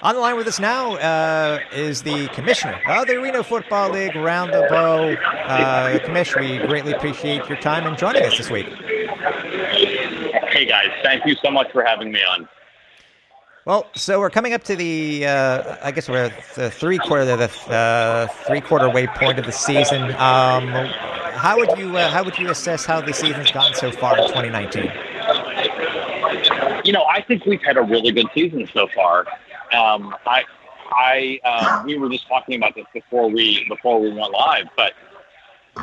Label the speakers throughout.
Speaker 1: On the line with us now uh, is the commissioner of the Arena Football League, Randall Boe. Uh, Commissioner, we greatly appreciate your time and joining us this week.
Speaker 2: Hey guys, thank you so much for having me on.
Speaker 1: Well, so we're coming up to the, uh, I guess we're the three quarter, the uh, three quarter way point of the season. Um, how would you, uh, how would you assess how the season's gone so far in 2019?
Speaker 2: You know, I think we've had a really good season so far. Um, I, I, um, we were just talking about this before we before we went live, but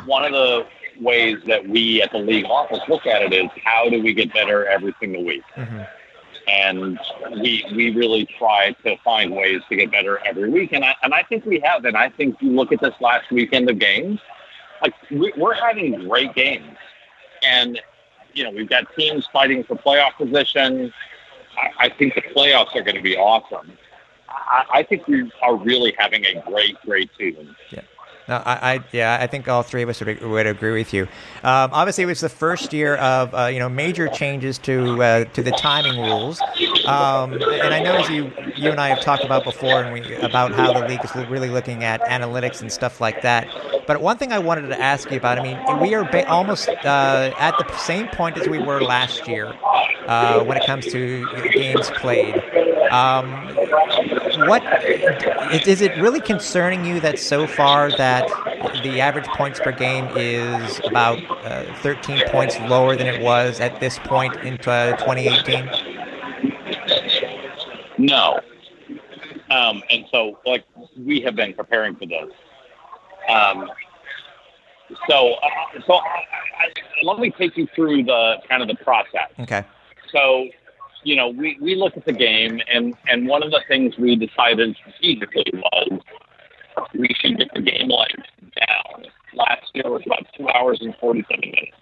Speaker 2: one of the ways that we at the league office look at it is how do we get better every single week. Mm-hmm and we we really try to find ways to get better every week. And I and I think we have. And I think you look at this last weekend of games, like we, we're having great games, and you know we've got teams fighting for playoff position. I, I think the playoffs are going to be awesome. I, I think we are really having a great, great season.
Speaker 1: Yeah. No, I, I, yeah, I think all three of us would, would agree with you. Um, obviously, it was the first year of uh, you know major changes to uh, to the timing rules, um, and I know as you you and I have talked about before, and we about how the league is really looking at analytics and stuff like that. But one thing I wanted to ask you about, I mean, we are ba- almost uh, at the same point as we were last year uh, when it comes to games played. Um, what is it really concerning you that so far that the average points per game is about uh, 13 points lower than it was at this point in 2018?
Speaker 2: No. Um, and so, like, we have been preparing for this. Um, so, uh, so I, I, let me take you through the kind of the process.
Speaker 1: Okay.
Speaker 2: So, you know, we, we look at the game, and, and one of the things we decided strategically was we should get the game length down. Last year was about two hours and 47 minutes.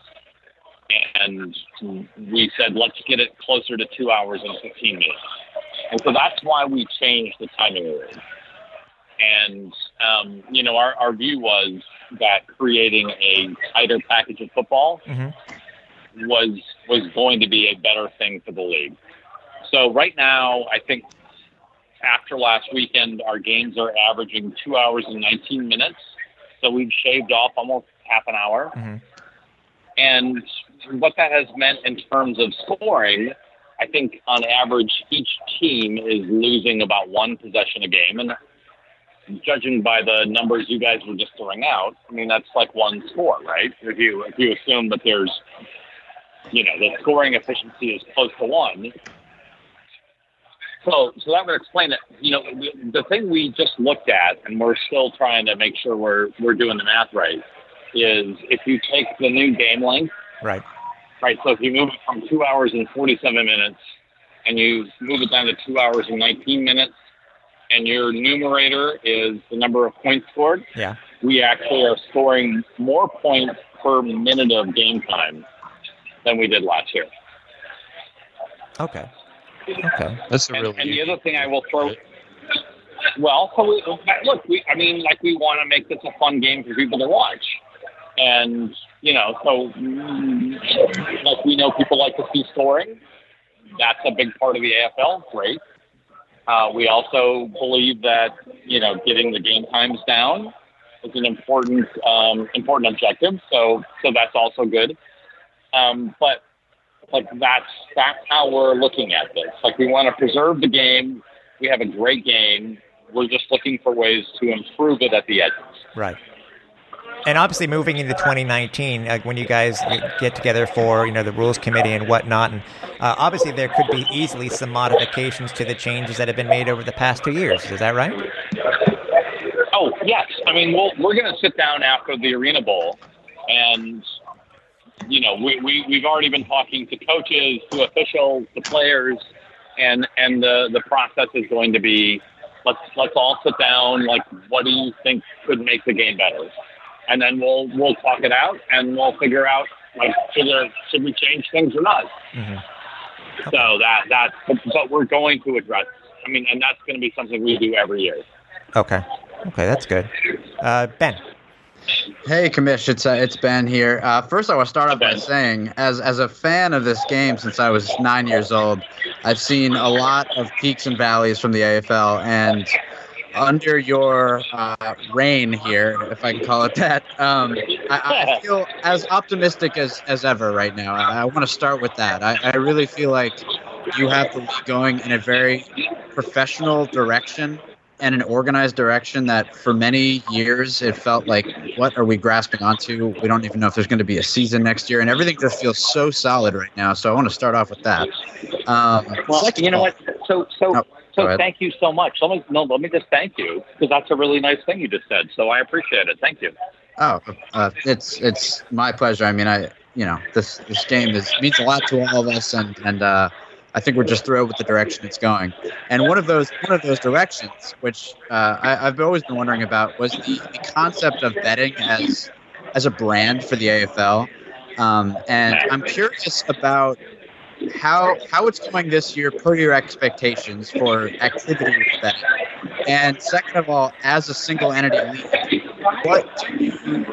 Speaker 2: And we said, let's get it closer to two hours and 15 minutes. And so that's why we changed the timing rules. And, um, you know, our, our view was that creating a tighter package of football mm-hmm. was was going to be a better thing for the league. So right now, I think after last weekend, our games are averaging two hours and 19 minutes. So we've shaved off almost half an hour. Mm-hmm. And what that has meant in terms of scoring, I think on average, each team is losing about one possession a game. And judging by the numbers you guys were just throwing out, I mean, that's like one score, right? If you, if you assume that there's, you know, the scoring efficiency is close to one, so, so that would explain it. You know, the thing we just looked at, and we're still trying to make sure we're we're doing the math right, is if you take the new game length,
Speaker 1: right,
Speaker 2: right. So if you move it from two hours and forty-seven minutes, and you move it down to two hours and nineteen minutes, and your numerator is the number of points scored,
Speaker 1: yeah,
Speaker 2: we actually are scoring more points per minute of game time than we did last year.
Speaker 1: Okay.
Speaker 3: Okay, that's a
Speaker 2: and,
Speaker 3: really.
Speaker 2: And the other thing I will throw. Well, so we, look, we, I mean, like we want to make this a fun game for people to watch, and you know, so like we know people like to see scoring. That's a big part of the AFL. Great. Uh, we also believe that you know getting the game times down is an important um, important objective. So so that's also good. Um, but like that's that's how we're looking at this. Like we want to preserve the game. We have a great game. We're just looking for ways to improve it at the edges.
Speaker 1: Right. And obviously, moving into 2019, like when you guys get together for you know the rules committee and whatnot, and uh, obviously there could be easily some modifications to the changes that have been made over the past two years. Is that right?
Speaker 2: Oh yes. I mean, we'll, we're going to sit down after the Arena Bowl and you know, we, we, we've already been talking to coaches, to officials, to players, and, and the, the process is going to be let's, let's all sit down. Like, what do you think could make the game better? And then we'll, we'll talk it out and we'll figure out, like, should, there, should we change things or not? Mm-hmm. So that, that, but we're going to address, I mean, and that's going to be something we do every year.
Speaker 1: Okay. Okay, that's good. Uh, ben.
Speaker 3: Hey, Commish, it's uh, it's Ben here. Uh, first, I want to start off by saying, as as a fan of this game since I was nine years old, I've seen a lot of peaks and valleys from the AFL, and under your uh, reign here, if I can call it that, um, I, I feel as optimistic as, as ever right now. I, I want to start with that. I, I really feel like you have the league going in a very professional direction and an organized direction that for many years it felt like what are we grasping onto we don't even know if there's going to be a season next year and everything just feels so solid right now so i want to start off with that um,
Speaker 2: Well, you know what? So, so,
Speaker 3: go
Speaker 2: so, thank you so much. Let me, no, let me just thank you because that's a really nice thing you just said. So I appreciate it. Thank you.
Speaker 3: oh uh, it's it's my pleasure i mean i you know this this game is means a lot to all of us and and uh I think we're just thrilled with the direction it's going, and one of those one of those directions, which uh, I, I've always been wondering about, was the, the concept of betting as as a brand for the AFL. Um, and I'm curious about how how it's going this year per your expectations for activity betting. And second of all, as a single entity what do you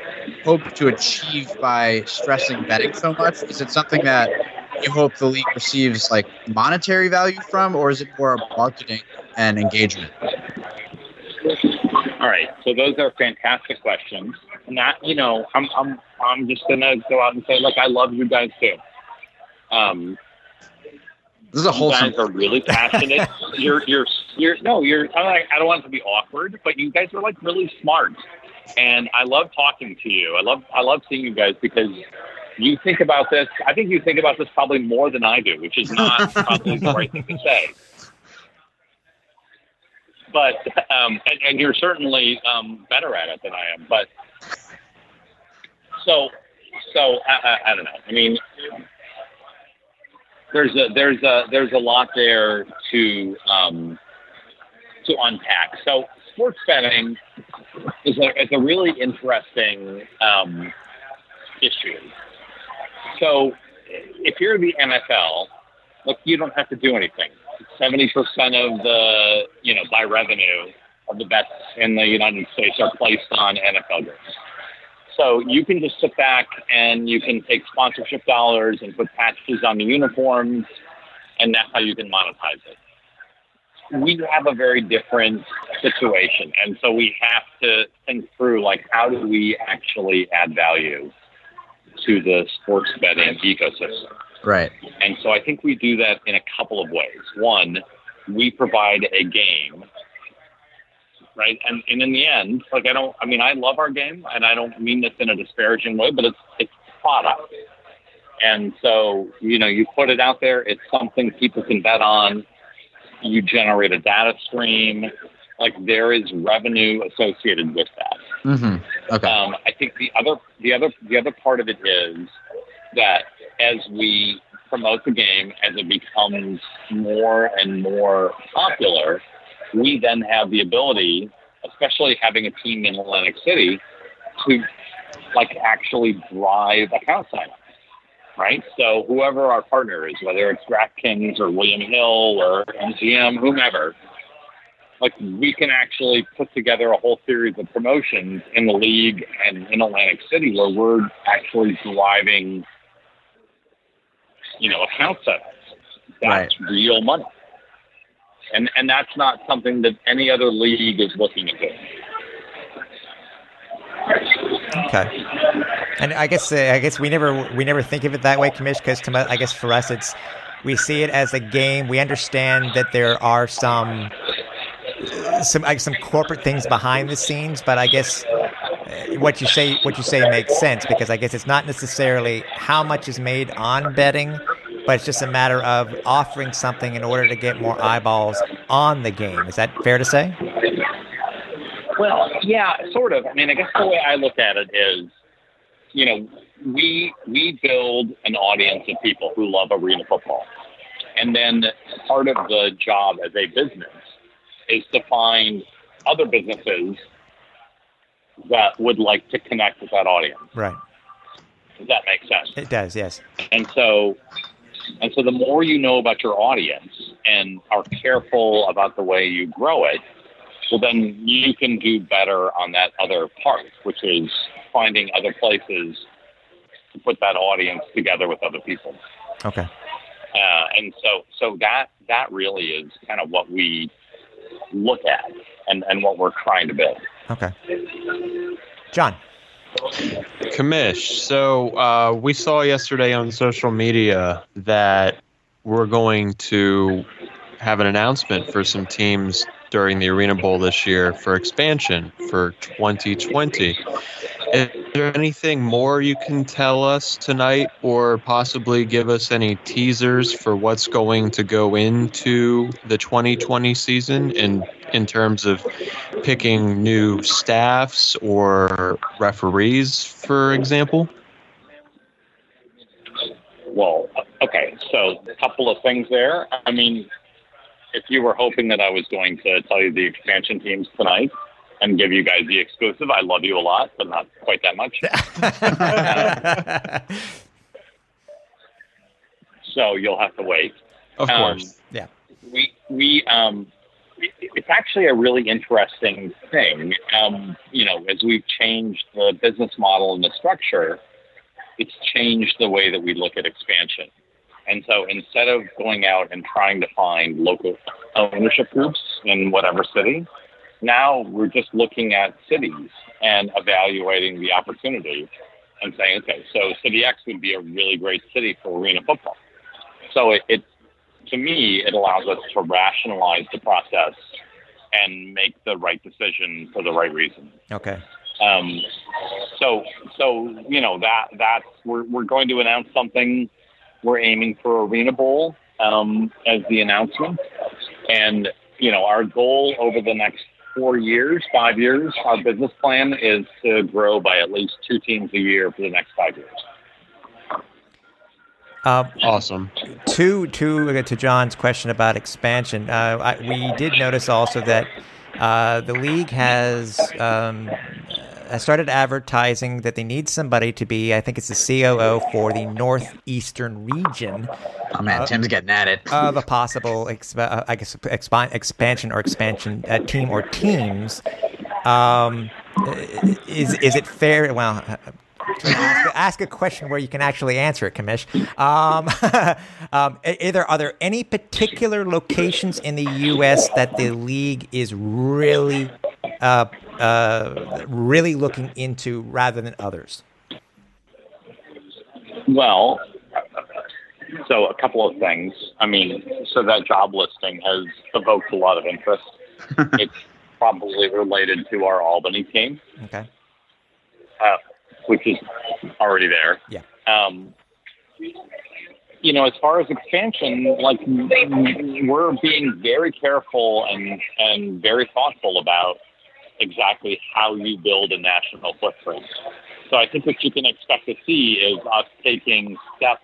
Speaker 3: hope to achieve by stressing betting so much? Is it something that you hope the league receives like monetary value from, or is it more marketing and engagement?
Speaker 2: All right. So those are fantastic questions. And that, you know, I'm, I'm, I'm just gonna go out and say, look, I love you guys too. Um,
Speaker 3: This is a
Speaker 2: you guys are really passionate. you're, you're, you're, no, you're. I'm like, I don't want it to be awkward, but you guys are like really smart, and I love talking to you. I love, I love seeing you guys because you think about this. I think you think about this probably more than I do, which is not probably the right thing to say. But um, and, and you're certainly um, better at it than I am. But so, so I, I, I don't know. I mean, there's a there's a there's a lot there to um, to unpack. So sports betting is a is a really interesting um, issue. So if you're the NFL, look, you don't have to do anything. Seventy percent of the you know by revenue of the bets in the United States are placed on NFL games. So you can just sit back and you can take sponsorship dollars and put patches on the uniforms, and that's how you can monetize it. We have a very different situation, and so we have to think through like how do we actually add value to the sports betting ecosystem.
Speaker 3: Right.
Speaker 2: And so I think we do that in a couple of ways. One, we provide a game, right? And, and in the end, like I don't, I mean, I love our game, and I don't mean this in a disparaging way, but it's it's product. And so you know, you put it out there. It's something people can bet on. You generate a data stream. Like there is revenue associated with that.
Speaker 3: Mm-hmm. Okay.
Speaker 2: Um, I think the other the other the other part of it is that as we promote the game, as it becomes more and more popular, we then have the ability, especially having a team in Atlantic City, to like actually drive account signups. Right? So whoever our partner is, whether it's DraftKings or William Hill or MGM, whomever, like we can actually put together a whole series of promotions in the league and in Atlantic City where we're actually driving, you know, account setups. That's real money. And and that's not something that any other league is looking at.
Speaker 1: Okay. And I guess uh, I guess we never we never think of it that way, Commish, because I guess for us it's we see it as a game. We understand that there are some some like some corporate things behind the scenes, but I guess uh, what you say what you say makes sense because I guess it's not necessarily how much is made on betting, but it's just a matter of offering something in order to get more eyeballs on the game. Is that fair to say?
Speaker 2: Well, yeah, sort of. I mean, I guess the way I look at it is, you know, we we build an audience of people who love arena football, and then part of the job as a business is to find other businesses that would like to connect with that audience.
Speaker 1: Right.
Speaker 2: Does that make sense?
Speaker 1: It does. Yes.
Speaker 2: And so, and so, the more you know about your audience and are careful about the way you grow it, well, then you can do better on that other part, which is finding other places to put that audience together with other people.
Speaker 1: Okay.
Speaker 2: Uh, and so, so that that really is kind of what we look at and, and what we're trying to build.
Speaker 1: Okay. John.
Speaker 4: Commish. So uh, we saw yesterday on social media that we're going to have an announcement for some teams during the Arena Bowl this year for expansion for 2020. Is there anything more you can tell us tonight, or possibly give us any teasers for what's going to go into the 2020 season in in terms of picking new staffs or referees, for example?
Speaker 2: Well, okay, so a couple of things there. I mean, if you were hoping that I was going to tell you the expansion teams tonight and give you guys the exclusive, I love you a lot, but not quite that much. so you'll have to wait.
Speaker 4: Of
Speaker 2: Um,
Speaker 4: course.
Speaker 1: Yeah.
Speaker 2: we we um it- it's actually a really interesting thing. Um, you know, as we've changed the business model and the structure, it's changed the way that we look at expansion. And so instead of going out and trying to find local ownership groups in whatever city, now we're just looking at cities and evaluating the opportunity and saying, okay, so City X would be a really great city for arena football. So it, it to me, it allows us to rationalize the process and make the right decision for the right reason.
Speaker 1: Okay.
Speaker 2: Um, so, so you know that that's we're we're going to announce something. We're aiming for Arena Bowl um, as the announcement, and you know our goal over the next four years, five years, our business plan is to grow by at least two teams a year for the next five years.
Speaker 1: Uh,
Speaker 4: Awesome.
Speaker 1: to to to John's question about expansion, uh, I, we did notice also that uh, the league has um, has started advertising that they need somebody to be, I think it's the COO for the northeastern region
Speaker 3: Oh man, Tim's getting at it.
Speaker 1: of a possible, exp- uh, I guess, expi- expansion or expansion uh, team or teams. Um, is is it fair? Well. Ask, ask a question where you can actually answer it, Commish. Um, um, either are there any particular locations in the U.S. that the league is really, uh, uh, really looking into rather than others?
Speaker 2: Well, so a couple of things. I mean, so that job listing has evoked a lot of interest. it's probably related to our Albany team,
Speaker 1: Okay.
Speaker 2: uh, which is already there.
Speaker 1: Yeah.
Speaker 2: Um, you know, as far as expansion, like we're being very careful and and very thoughtful about exactly how you build a national footprint. So I think what you can expect to see is us taking steps,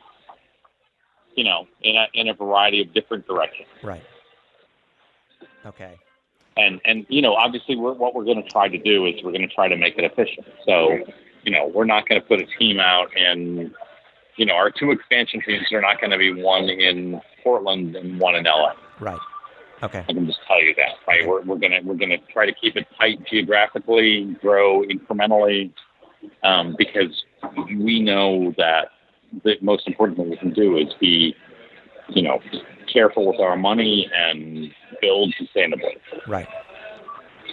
Speaker 2: you know, in a in a variety of different directions.
Speaker 1: Right. Okay.
Speaker 2: And and you know, obviously, we're, what we're going to try to do is we're going to try to make it efficient. So, you know, we're not going to put a team out and, you know, our two expansion teams are not going to be one in Portland and one in LA.
Speaker 1: Right. Okay.
Speaker 2: I can just tell you that, right? We're, we're gonna we're gonna try to keep it tight geographically, grow incrementally, um, because we know that the most important thing we can do is be, you know, careful with our money and build sustainably.
Speaker 1: Right.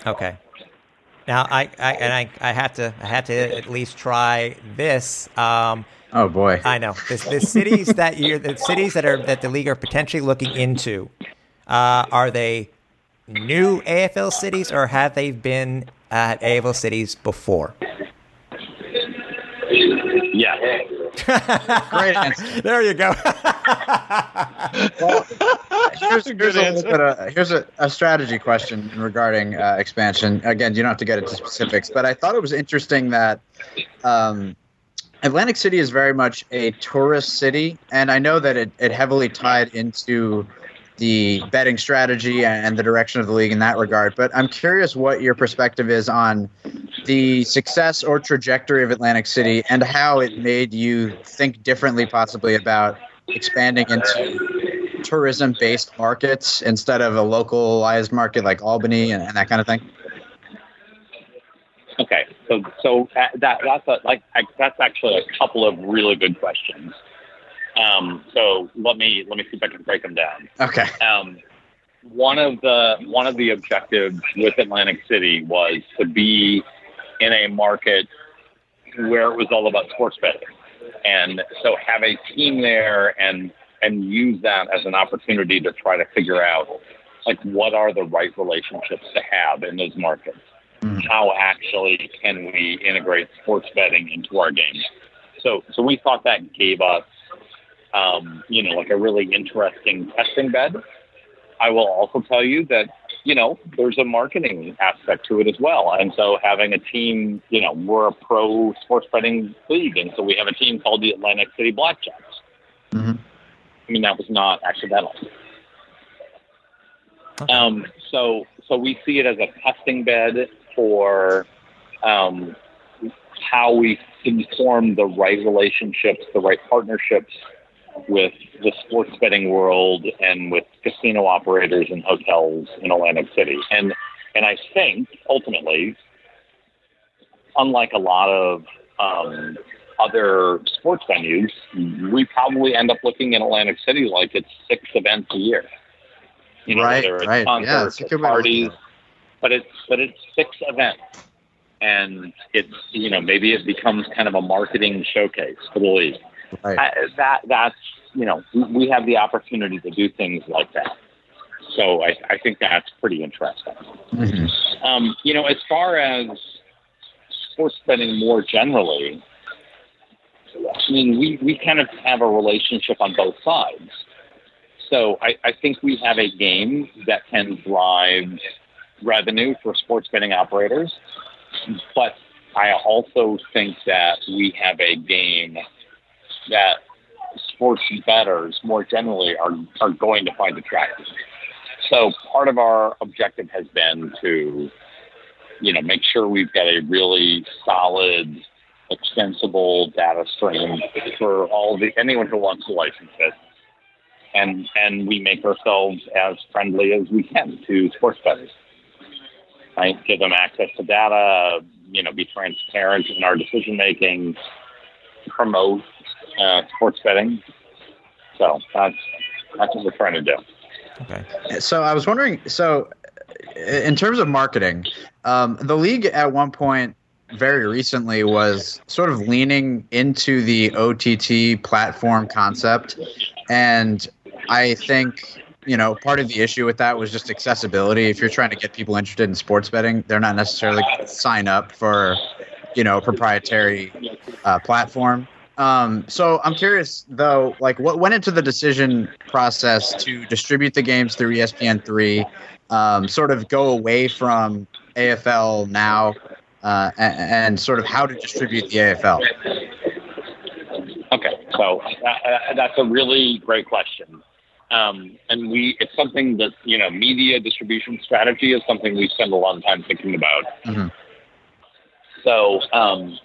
Speaker 1: Okay. Now I, I and I, I have to I have to at least try this. Um,
Speaker 3: oh boy.
Speaker 1: I know the, the cities that you're the cities that are that the league are potentially looking into. Uh, are they new AFL cities or have they been at AFL cities before?
Speaker 2: Yeah.
Speaker 3: Great answer.
Speaker 1: There you go.
Speaker 3: Here's, here's, a, bit here's a, a strategy question regarding uh, expansion. Again, you don't have to get into specifics, but I thought it was interesting that um, Atlantic City is very much a tourist city, and I know that it, it heavily tied into the betting strategy and the direction of the league in that regard. But I'm curious what your perspective is on the success or trajectory of Atlantic City and how it made you think differently, possibly about expanding into tourism based markets instead of a localized market like Albany and, and that kind of thing?
Speaker 2: Okay, so so that that's a, like that's actually a couple of really good questions. Um, so let me let me see if I can break them down.
Speaker 3: Okay.
Speaker 2: Um, one of the one of the objectives with Atlantic City was to be in a market where it was all about sports betting, and so have a team there and and use that as an opportunity to try to figure out like what are the right relationships to have in those markets. Mm-hmm. How actually can we integrate sports betting into our game? So so we thought that gave us um, you know like a really interesting testing bed. I will also tell you that you know, there's a marketing aspect to it as well. And so having a team, you know, we're a pro sports betting league, and so we have a team called the Atlantic City Blackjacks. Mm-hmm. I mean, that was not accidental. Okay. Um, so, so we see it as a testing bed for um, how we can form the right relationships, the right partnerships with the sports betting world and with casino operators and hotels in Atlantic City. And and I think ultimately, unlike a lot of um, other sports venues, we probably end up looking in Atlantic City like it's six events a year.
Speaker 3: You know, right, right.
Speaker 2: concerts yeah, parties, but it's but it's six events. And it's you know maybe it becomes kind of a marketing showcase for the league. Right. I, that that's you know we have the opportunity to do things like that. So I, I think that's pretty interesting. Mm-hmm. Um, you know, as far as sports betting more generally, I mean, we, we kind of have a relationship on both sides. So I, I think we have a game that can drive revenue for sports betting operators, but I also think that we have a game that sports bettors more generally are, are going to find attractive. So part of our objective has been to, you know, make sure we've got a really solid, extensible data stream for all the anyone who wants to license it. And and we make ourselves as friendly as we can to sports bettors. Right? Give them access to data, you know, be transparent in our decision making, promote uh, sports betting. So that's that's what we're trying to do.
Speaker 3: Okay. So I was wondering. So, in terms of marketing, um, the league at one point very recently was sort of leaning into the OTT platform concept, and I think you know part of the issue with that was just accessibility. If you're trying to get people interested in sports betting, they're not necessarily sign up for you know proprietary uh, platform. Um, so I'm curious though, like what went into the decision process to distribute the games through ESPN three, um, sort of go away from AFL now, uh, and, and, sort of how to distribute the AFL.
Speaker 2: Okay, so uh, uh, that's a really great question. Um, and we, it's something that, you know, media distribution strategy is something we spend a lot of time thinking about. Mm-hmm. So, um,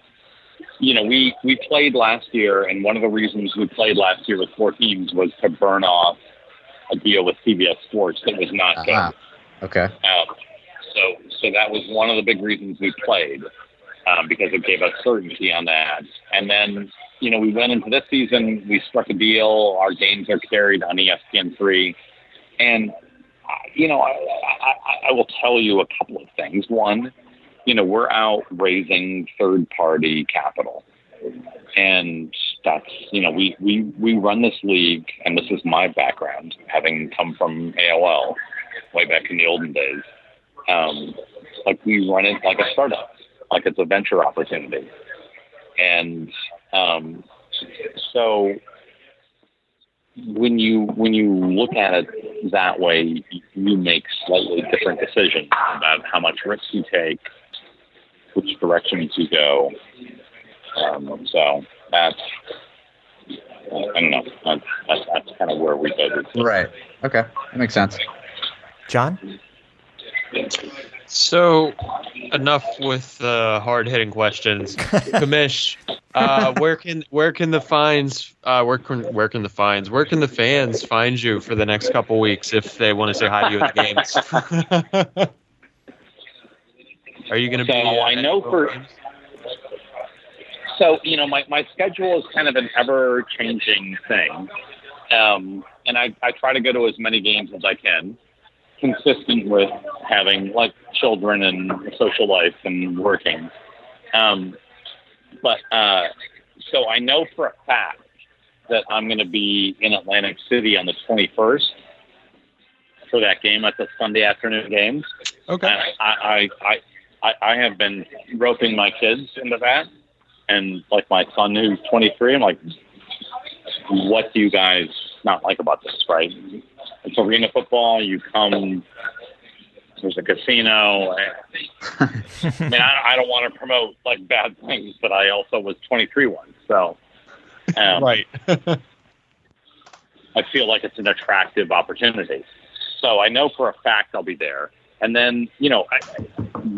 Speaker 2: you know, we, we played last year, and one of the reasons we played last year with four teams was to burn off a deal with CBS Sports that was not uh-huh.
Speaker 3: good. Okay. Um,
Speaker 2: so, so that was one of the big reasons we played um, because it gave us certainty on that. And then, you know, we went into this season, we struck a deal. Our games are carried on ESPN3. And, you know, I, I, I will tell you a couple of things. One, you know, we're out raising third party capital. And that's, you know, we, we, we run this league, and this is my background, having come from AOL way back in the olden days. Um, like we run it like a startup, like it's a venture opportunity. And um, so when you when you look at it that way, you make slightly different decisions about how much risk you take, which directions you go. Um, so that's I don't know. That's, that's, that's kind of where we go.
Speaker 3: Right. Okay. That makes sense.
Speaker 1: John.
Speaker 4: So, enough with the hard hitting questions. Commish, uh, where can where can the fines uh, where can where can the fines where can the fans find you for the next couple weeks if they want to say hi to you at the games? Are you going to
Speaker 2: So
Speaker 4: be? uh,
Speaker 2: I know for-
Speaker 4: games?
Speaker 2: So you know, my my schedule is kind of an ever changing thing, um, and I I try to go to as many games as I can, consistent with having like children and social life and working. Um, but uh, so I know for a fact that I'm going to be in Atlantic City on the 21st for that game at the Sunday afternoon game.
Speaker 4: Okay.
Speaker 2: I, I, I, I, I have been roping my kids into that. And like my son who's 23, I'm like, what do you guys not like about this, right? It's arena football. You come, there's a casino. I mean, I, I don't want to promote like bad things, but I also was 23 once. So, um,
Speaker 4: Right.
Speaker 2: I feel like it's an attractive opportunity. So I know for a fact I'll be there. And then, you know, I,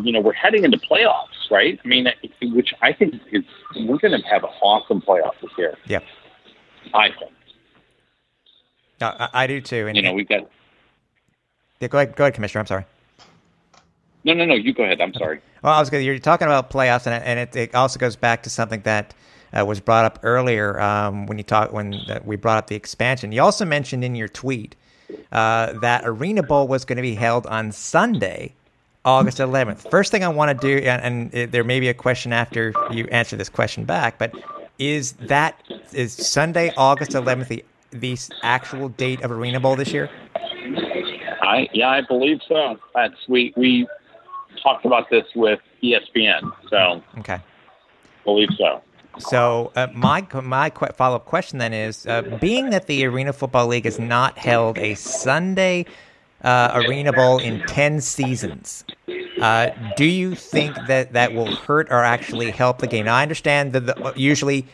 Speaker 2: you know, we're heading into playoffs, right? I mean, which I think is we're going to have an awesome playoff this year.
Speaker 1: Yeah,
Speaker 2: I think.
Speaker 1: I, I do too. And
Speaker 2: You know, we've got.
Speaker 1: yeah, go ahead, go ahead, Commissioner. I'm sorry.
Speaker 2: No, no, no. You go ahead. I'm sorry.
Speaker 1: Well, I was going. To. You're talking about playoffs, and, and it, it also goes back to something that uh, was brought up earlier um, when you talk when uh, we brought up the expansion. You also mentioned in your tweet uh, that Arena Bowl was going to be held on Sunday, August 11th. First thing I want to do, and, and it, there may be a question after you answer this question back, but is that is Sunday, August 11th, the the actual date of Arena Bowl this year?
Speaker 2: I yeah, I believe so. That's we we talked about this with ESPN, so
Speaker 1: Okay.
Speaker 2: believe so.
Speaker 1: So uh, my my qu- follow up question then is, uh, being that the Arena Football League has not held a Sunday uh, Arena Bowl in ten seasons, uh, do you think that that will hurt or actually help the game? Now, I understand that the, usually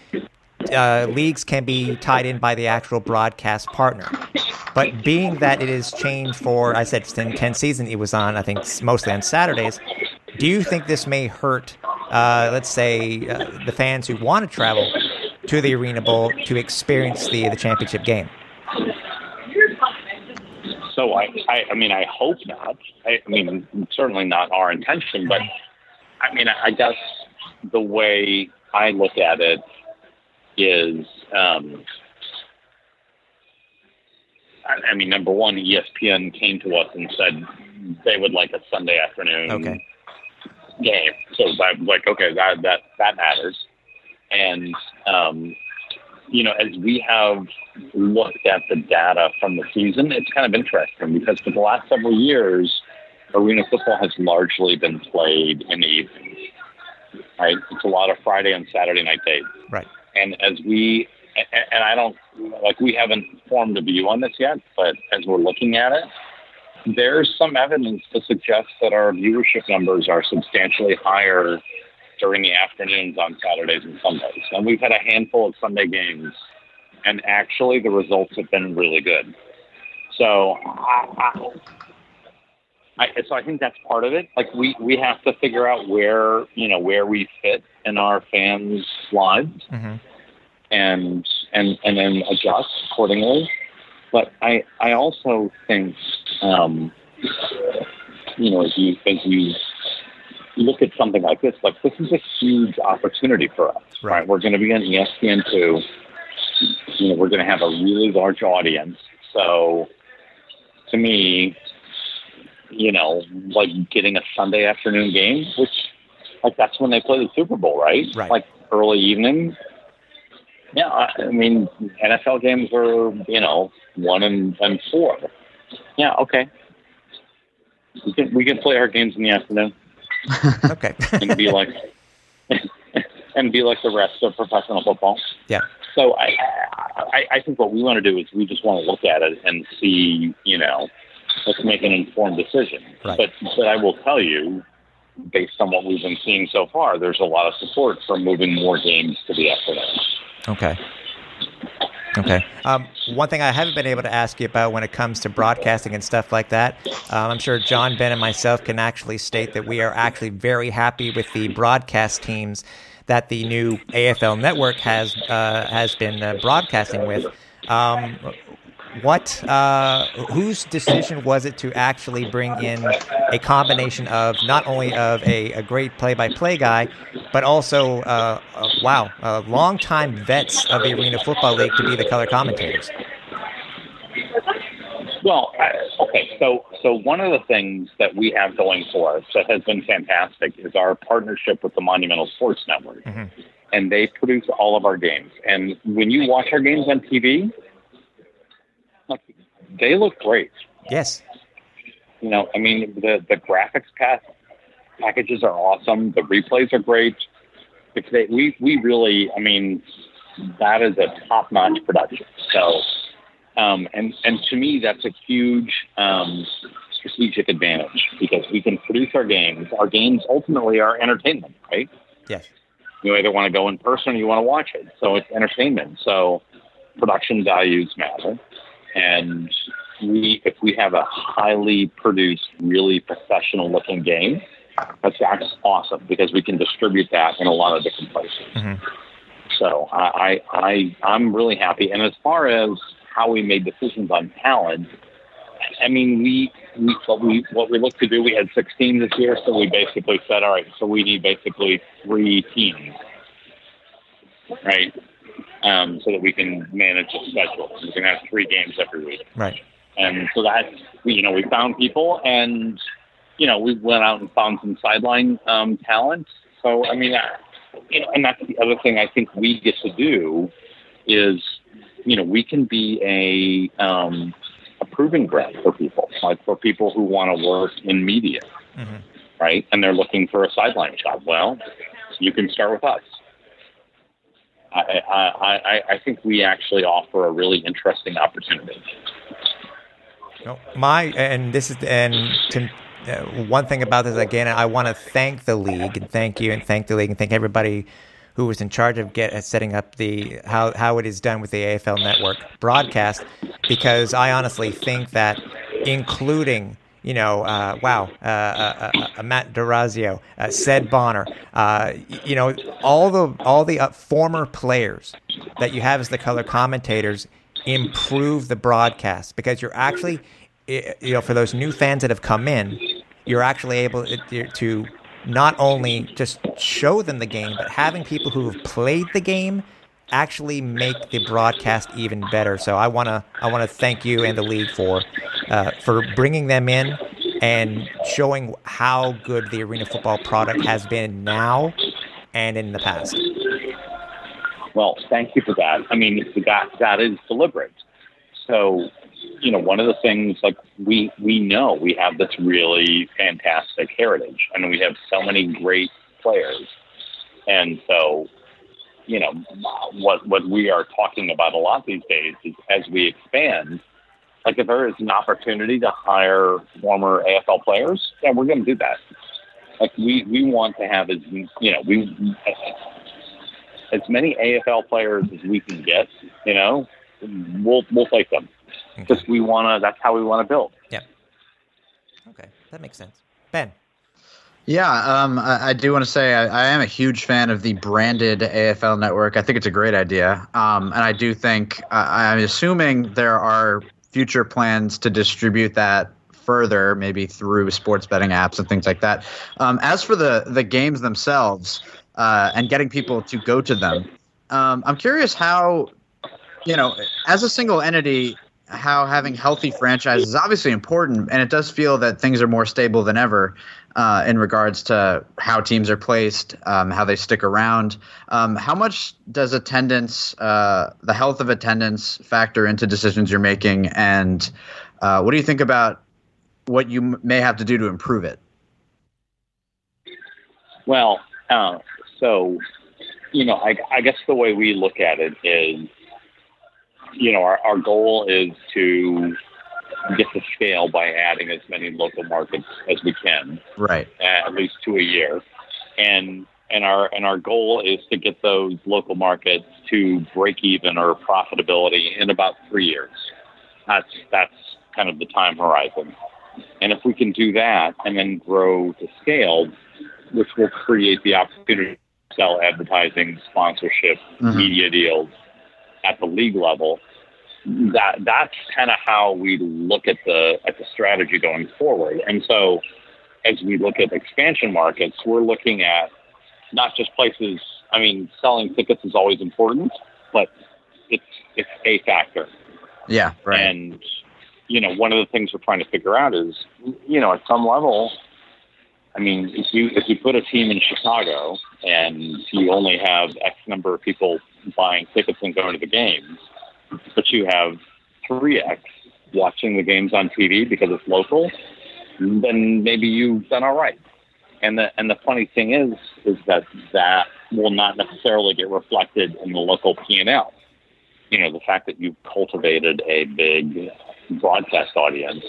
Speaker 1: uh, leagues can be tied in by the actual broadcast partner. But being that it is changed for, I said in 10 season, it was on, I think, mostly on Saturdays. Do you think this may hurt, uh, let's say, uh, the fans who want to travel to the Arena Bowl to experience the, the championship game?
Speaker 2: So I, I, I mean, I hope not. I, I mean, certainly not our intention, but I mean, I guess the way I look at it is, um, I, I mean, number one, ESPN came to us and said they would like a Sunday afternoon
Speaker 1: Okay.
Speaker 2: game. So I'm like, okay, that that that matters. And um, you know, as we have looked at the data from the season, it's kind of interesting because for the last several years, arena football has largely been played in the evenings. Right? It's a lot of Friday and Saturday night days.
Speaker 1: Right.
Speaker 2: And as we, and I don't, like, we haven't formed a view on this yet, but as we're looking at it, there's some evidence to suggest that our viewership numbers are substantially higher during the afternoons on Saturdays and Sundays. And we've had a handful of Sunday games, and actually the results have been really good. So, I, so I think that's part of it. Like we we have to figure out where you know where we fit in our fans' lives,
Speaker 1: hmm
Speaker 2: and and and then adjust accordingly. But I I also think um, you know as you as you look at something like this, like this is a huge opportunity for us.
Speaker 1: Right.
Speaker 2: Right, we're going to be on ESPN two. You know, we're going to have a really large audience. So, to me, you know, like getting a Sunday afternoon game, which like that's when they play the Super Bowl, right?
Speaker 1: Right.
Speaker 2: Like early evening. Yeah, I I mean, NFL games are you know one and, and four. Yeah, okay. We can we can play our games in the afternoon
Speaker 1: Okay.
Speaker 2: and be like and be like the rest of professional football.
Speaker 1: yeah.
Speaker 2: So I, I, I think what we want to do is we just want to look at it and see, you know, let's make an informed decision.
Speaker 1: Right.
Speaker 2: But but I will tell you, based on what we've been seeing so far, there's a lot of support for moving more games to the afternoon.
Speaker 1: Okay. Okay. Um, one thing I haven't been able to ask you about when it comes to broadcasting and stuff like that, um, I'm sure John, Ben, and myself can actually state that we are actually very happy with the broadcast teams that the new AFL network has uh, has been uh, broadcasting with. Um, what uh, whose decision was it to actually bring in a combination of not only of a, a great play-by-play guy, but also uh, uh, wow, uh, longtime vets of the Arena Football League to be the color commentators.
Speaker 2: Well, okay, so so one of the things that we have going for us that has been fantastic is our partnership with the Monumental Sports Network, mm-hmm. and they produce all of our games. And when you watch our games on TV, they look great.
Speaker 1: Yes.
Speaker 2: You know, I mean, the the graphics pack packages are awesome. The replays are great. They, we we really, I mean, that is a top notch production. So, um, and and to me, that's a huge um, strategic advantage because we can produce our games. Our games ultimately are entertainment, right?
Speaker 1: Yes.
Speaker 2: You either want to go in person or you want to watch it. So it's entertainment. So production values matter. And we, if we have a highly produced, really professional looking game, that's, that's awesome because we can distribute that in a lot of different places. Mm-hmm. So I, I, I, I'm really happy. And as far as how we made decisions on talent, I mean, we, we what we what we looked to do. We had 16 this year, so we basically said, all right, so we need basically three teams, right? Um, so that we can manage the schedule. We can have three games every week.
Speaker 1: Right.
Speaker 2: And so that you know we found people, and you know we went out and found some sideline um, talent. So I mean, uh, you know, and that's the other thing I think we get to do is you know we can be a um, a proving ground for people, like for people who want to work in media, mm-hmm. right? And they're looking for a sideline job. Well, you can start with us. I, I, I think we actually offer a really interesting opportunity.
Speaker 1: No, my and this is and to, uh, one thing about this again, I want to thank the league and thank you and thank the league and thank everybody who was in charge of get uh, setting up the how how it is done with the AFL network broadcast because I honestly think that including you know, uh, wow, uh, uh, uh, uh Matt D'Orazio, uh, Bonner, you know, all the all the former players that you have as the color commentators improve the broadcast because you're actually, you know, for those new fans that have come in, you're actually able to not only just show them the game, but having people who have played the game actually make the broadcast even better. So I want to I want to thank you and the league for uh, for bringing them in and showing how good the arena football product has been now and in the past.
Speaker 2: Well, thank you for that. I mean, that that is deliberate. So, you know, one of the things like we we know we have this really fantastic heritage, and we have so many great players, and so you know, what what we are talking about a lot these days is as we expand, like if there is an opportunity to hire former AFL players, yeah, we're going to do that. Like we we want to have as you know we as many AFL players as we can get. You know, we'll we'll take them. Because we want to. That's how we want to build.
Speaker 1: Yeah. Okay, that makes sense. Ben.
Speaker 3: Yeah, um, I, I, do want to say I, I, am a huge fan of the branded AFL network. I think it's a great idea, um, and I do think uh, I'm assuming there are future plans to distribute that further, maybe through sports betting apps and things like that. Um, as for the the games themselves uh, and getting people to go to them, um, I'm curious how you know, as a single entity, how having healthy franchises is obviously important, and it does feel that things are more stable than ever uh, in regards to how teams are placed, um, how they stick around. Um, how much does attendance, uh, the health of attendance, factor into decisions you're making, and uh, what do you think about what you m- may have to do to improve it?
Speaker 2: Well, uh, so you know, I, I guess the way we look at it is you know, our, our goal is to get to scale by adding as many local markets as we can.
Speaker 3: Right.
Speaker 2: At least two a year. And and our and our goal is to get those local markets to break even or profitability in about three years. That's that's kind of the time horizon. And if we can do that and then grow to scale, which will create the opportunity to sell advertising, sponsorship, mm-hmm. media deals, at the league level, that that's kind of how we look at the at the strategy going forward. And so, as we look at expansion markets, we're looking at not just places. I mean, selling tickets is always important, but it's it's a factor.
Speaker 3: Yeah, right.
Speaker 2: And you know, one of the things we're trying to figure out is, you know, at some level, I mean, if you if you put a team in Chicago and you only have X number of people buying tickets and going to the games, but you have three X watching the games on TV because it's local, then maybe you've done all right. And the and the funny thing is, is that that will not necessarily get reflected in the local P and L. You know, the fact that you've cultivated a big broadcast audience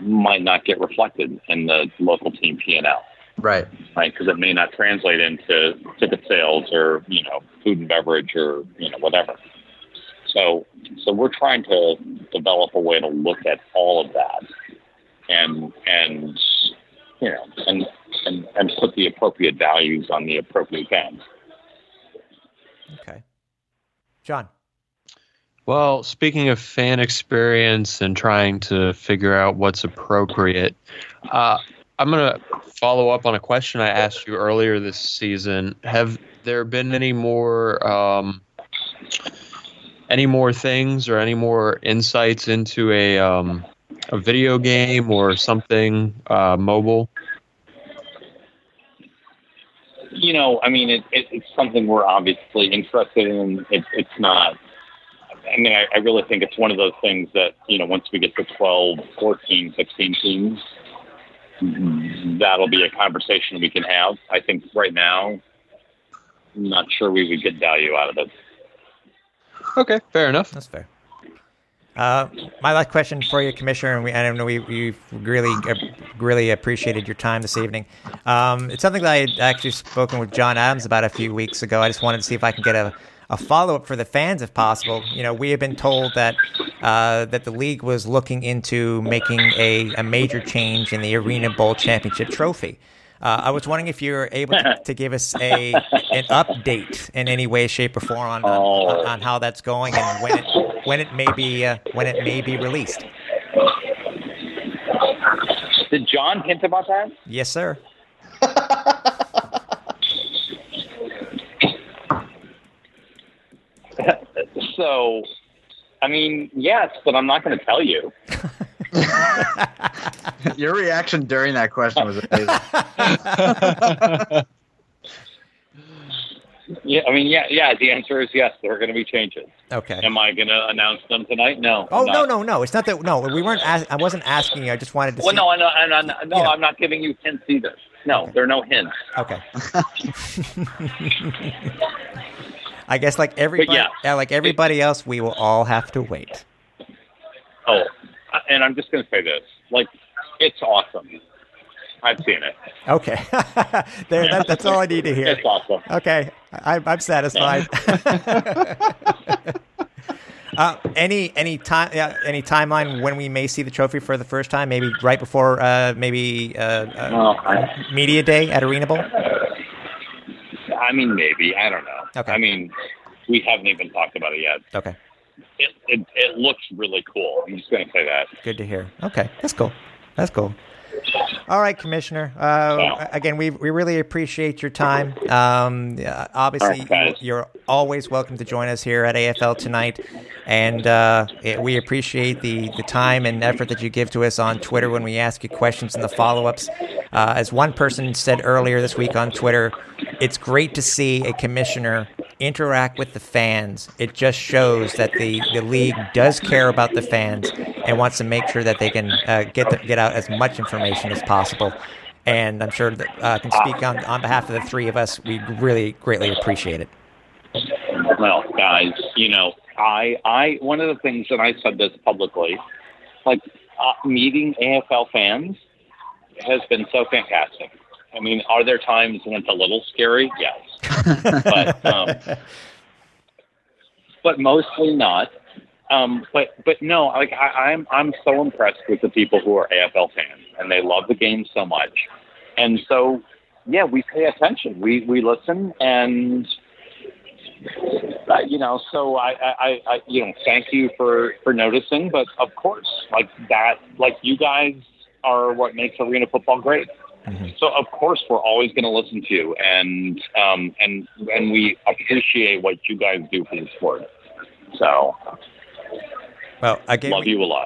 Speaker 2: might not get reflected in the local team P and L.
Speaker 3: Right.
Speaker 2: Right, because it may not translate into ticket sales or you know food and beverage or you know whatever. So, so we're trying to develop a way to look at all of that, and and you know and and and put the appropriate values on the appropriate fans.
Speaker 1: Okay, John.
Speaker 4: Well, speaking of fan experience and trying to figure out what's appropriate, uh, I'm going to follow up on a question I asked you earlier this season. Have there been any more um, any more things or any more insights into a um, a video game or something uh, mobile?
Speaker 2: You know, I mean, it, it, it's something we're obviously interested in. It, it's not I mean, I, I really think it's one of those things that, you know, once we get to 12, 14, 16 teams, that'll be a conversation we can have. I think right now, I'm not sure we would get value out of it.
Speaker 4: Okay, fair enough.
Speaker 1: That's fair. Uh, my last question for you, Commissioner, and we, I know we, we really, really appreciated your time this evening. Um, it's something that I had actually spoken with John Adams about a few weeks ago. I just wanted to see if I can get a, a follow up for the fans, if possible. You know, we have been told that uh, that the league was looking into making a, a major change in the Arena Bowl championship trophy. Uh, I was wondering if you're able to, to, give us a an update in any way, shape, or form on,
Speaker 2: Oh.
Speaker 1: on, on how that's going and when it when it may be uh, when it may be released.
Speaker 2: Did John hint about that?
Speaker 1: Yes, sir.
Speaker 2: So, I mean, yes, but I'm not going to tell you.
Speaker 3: Your reaction during that question was amazing.
Speaker 2: Yeah, I mean, yeah, yeah. The answer is yes. There are going to be changes.
Speaker 1: Okay.
Speaker 2: Am I going to announce them tonight? No.
Speaker 1: Oh no no no! It's not that. No, we weren't. As, I wasn't asking you. I just wanted to.
Speaker 2: Well,
Speaker 1: see.
Speaker 2: no, I know, I know, I know- no,
Speaker 1: Yeah.
Speaker 2: I'm not giving you hints either. No, there are no hints.
Speaker 1: Okay. I guess like everybody,
Speaker 2: yeah.
Speaker 1: yeah, like everybody else, we will all have to wait.
Speaker 2: Oh, and I'm just going to say this: like, it's awesome. I've seen it.
Speaker 1: Okay, there. That, that's all I need to hear.
Speaker 2: It's awesome.
Speaker 1: Okay, I, I'm satisfied. uh, any any time yeah, any timeline when we may see the trophy for the first time? Maybe right before uh, maybe uh, uh,
Speaker 2: Well, I,
Speaker 1: media day at Arena Bowl.
Speaker 2: I mean, maybe. I don't know.
Speaker 1: Okay.
Speaker 2: I mean, we haven't even talked about it yet.
Speaker 1: Okay,
Speaker 2: It, it, it looks really cool. I'm just going to say that.
Speaker 1: good to hear. Okay, that's cool. That's cool. All right, Commissioner. Uh, Again, we we really appreciate your time. Um, obviously,
Speaker 2: right,
Speaker 1: you're always welcome to join us here at AFL tonight, and uh, it, we appreciate the the time and effort that you give to us on Twitter when we ask you questions and the follow ups. Uh, as one person said earlier this week on Twitter, it's great to see a commissioner interact with the fans. It just shows that the, the league does care about the fans and wants to make sure that they can uh, get the, get out as much information as possible. And I'm sure that uh, I can speak on, on behalf of the three of us. We really greatly appreciate it.
Speaker 2: Well, guys, you know, I, I, one of the things that I said this publicly, like uh, meeting AFL fans has been so fantastic. I mean, are there times when it's a little scary? Yes, but um, but mostly not. Um, but but no, like I, I'm I'm so impressed with the people who are AFL fans and they love the game so much, and so yeah, we pay attention. We we listen and uh, you know, so I, I, I, you know, thank you for for noticing. But of course, like that, like you guys are what makes arena football great. Mm-hmm. So of course we're always going to listen to you, and um, and and we appreciate what you guys do for the sport. So,
Speaker 1: well, I gave
Speaker 2: love you a lot.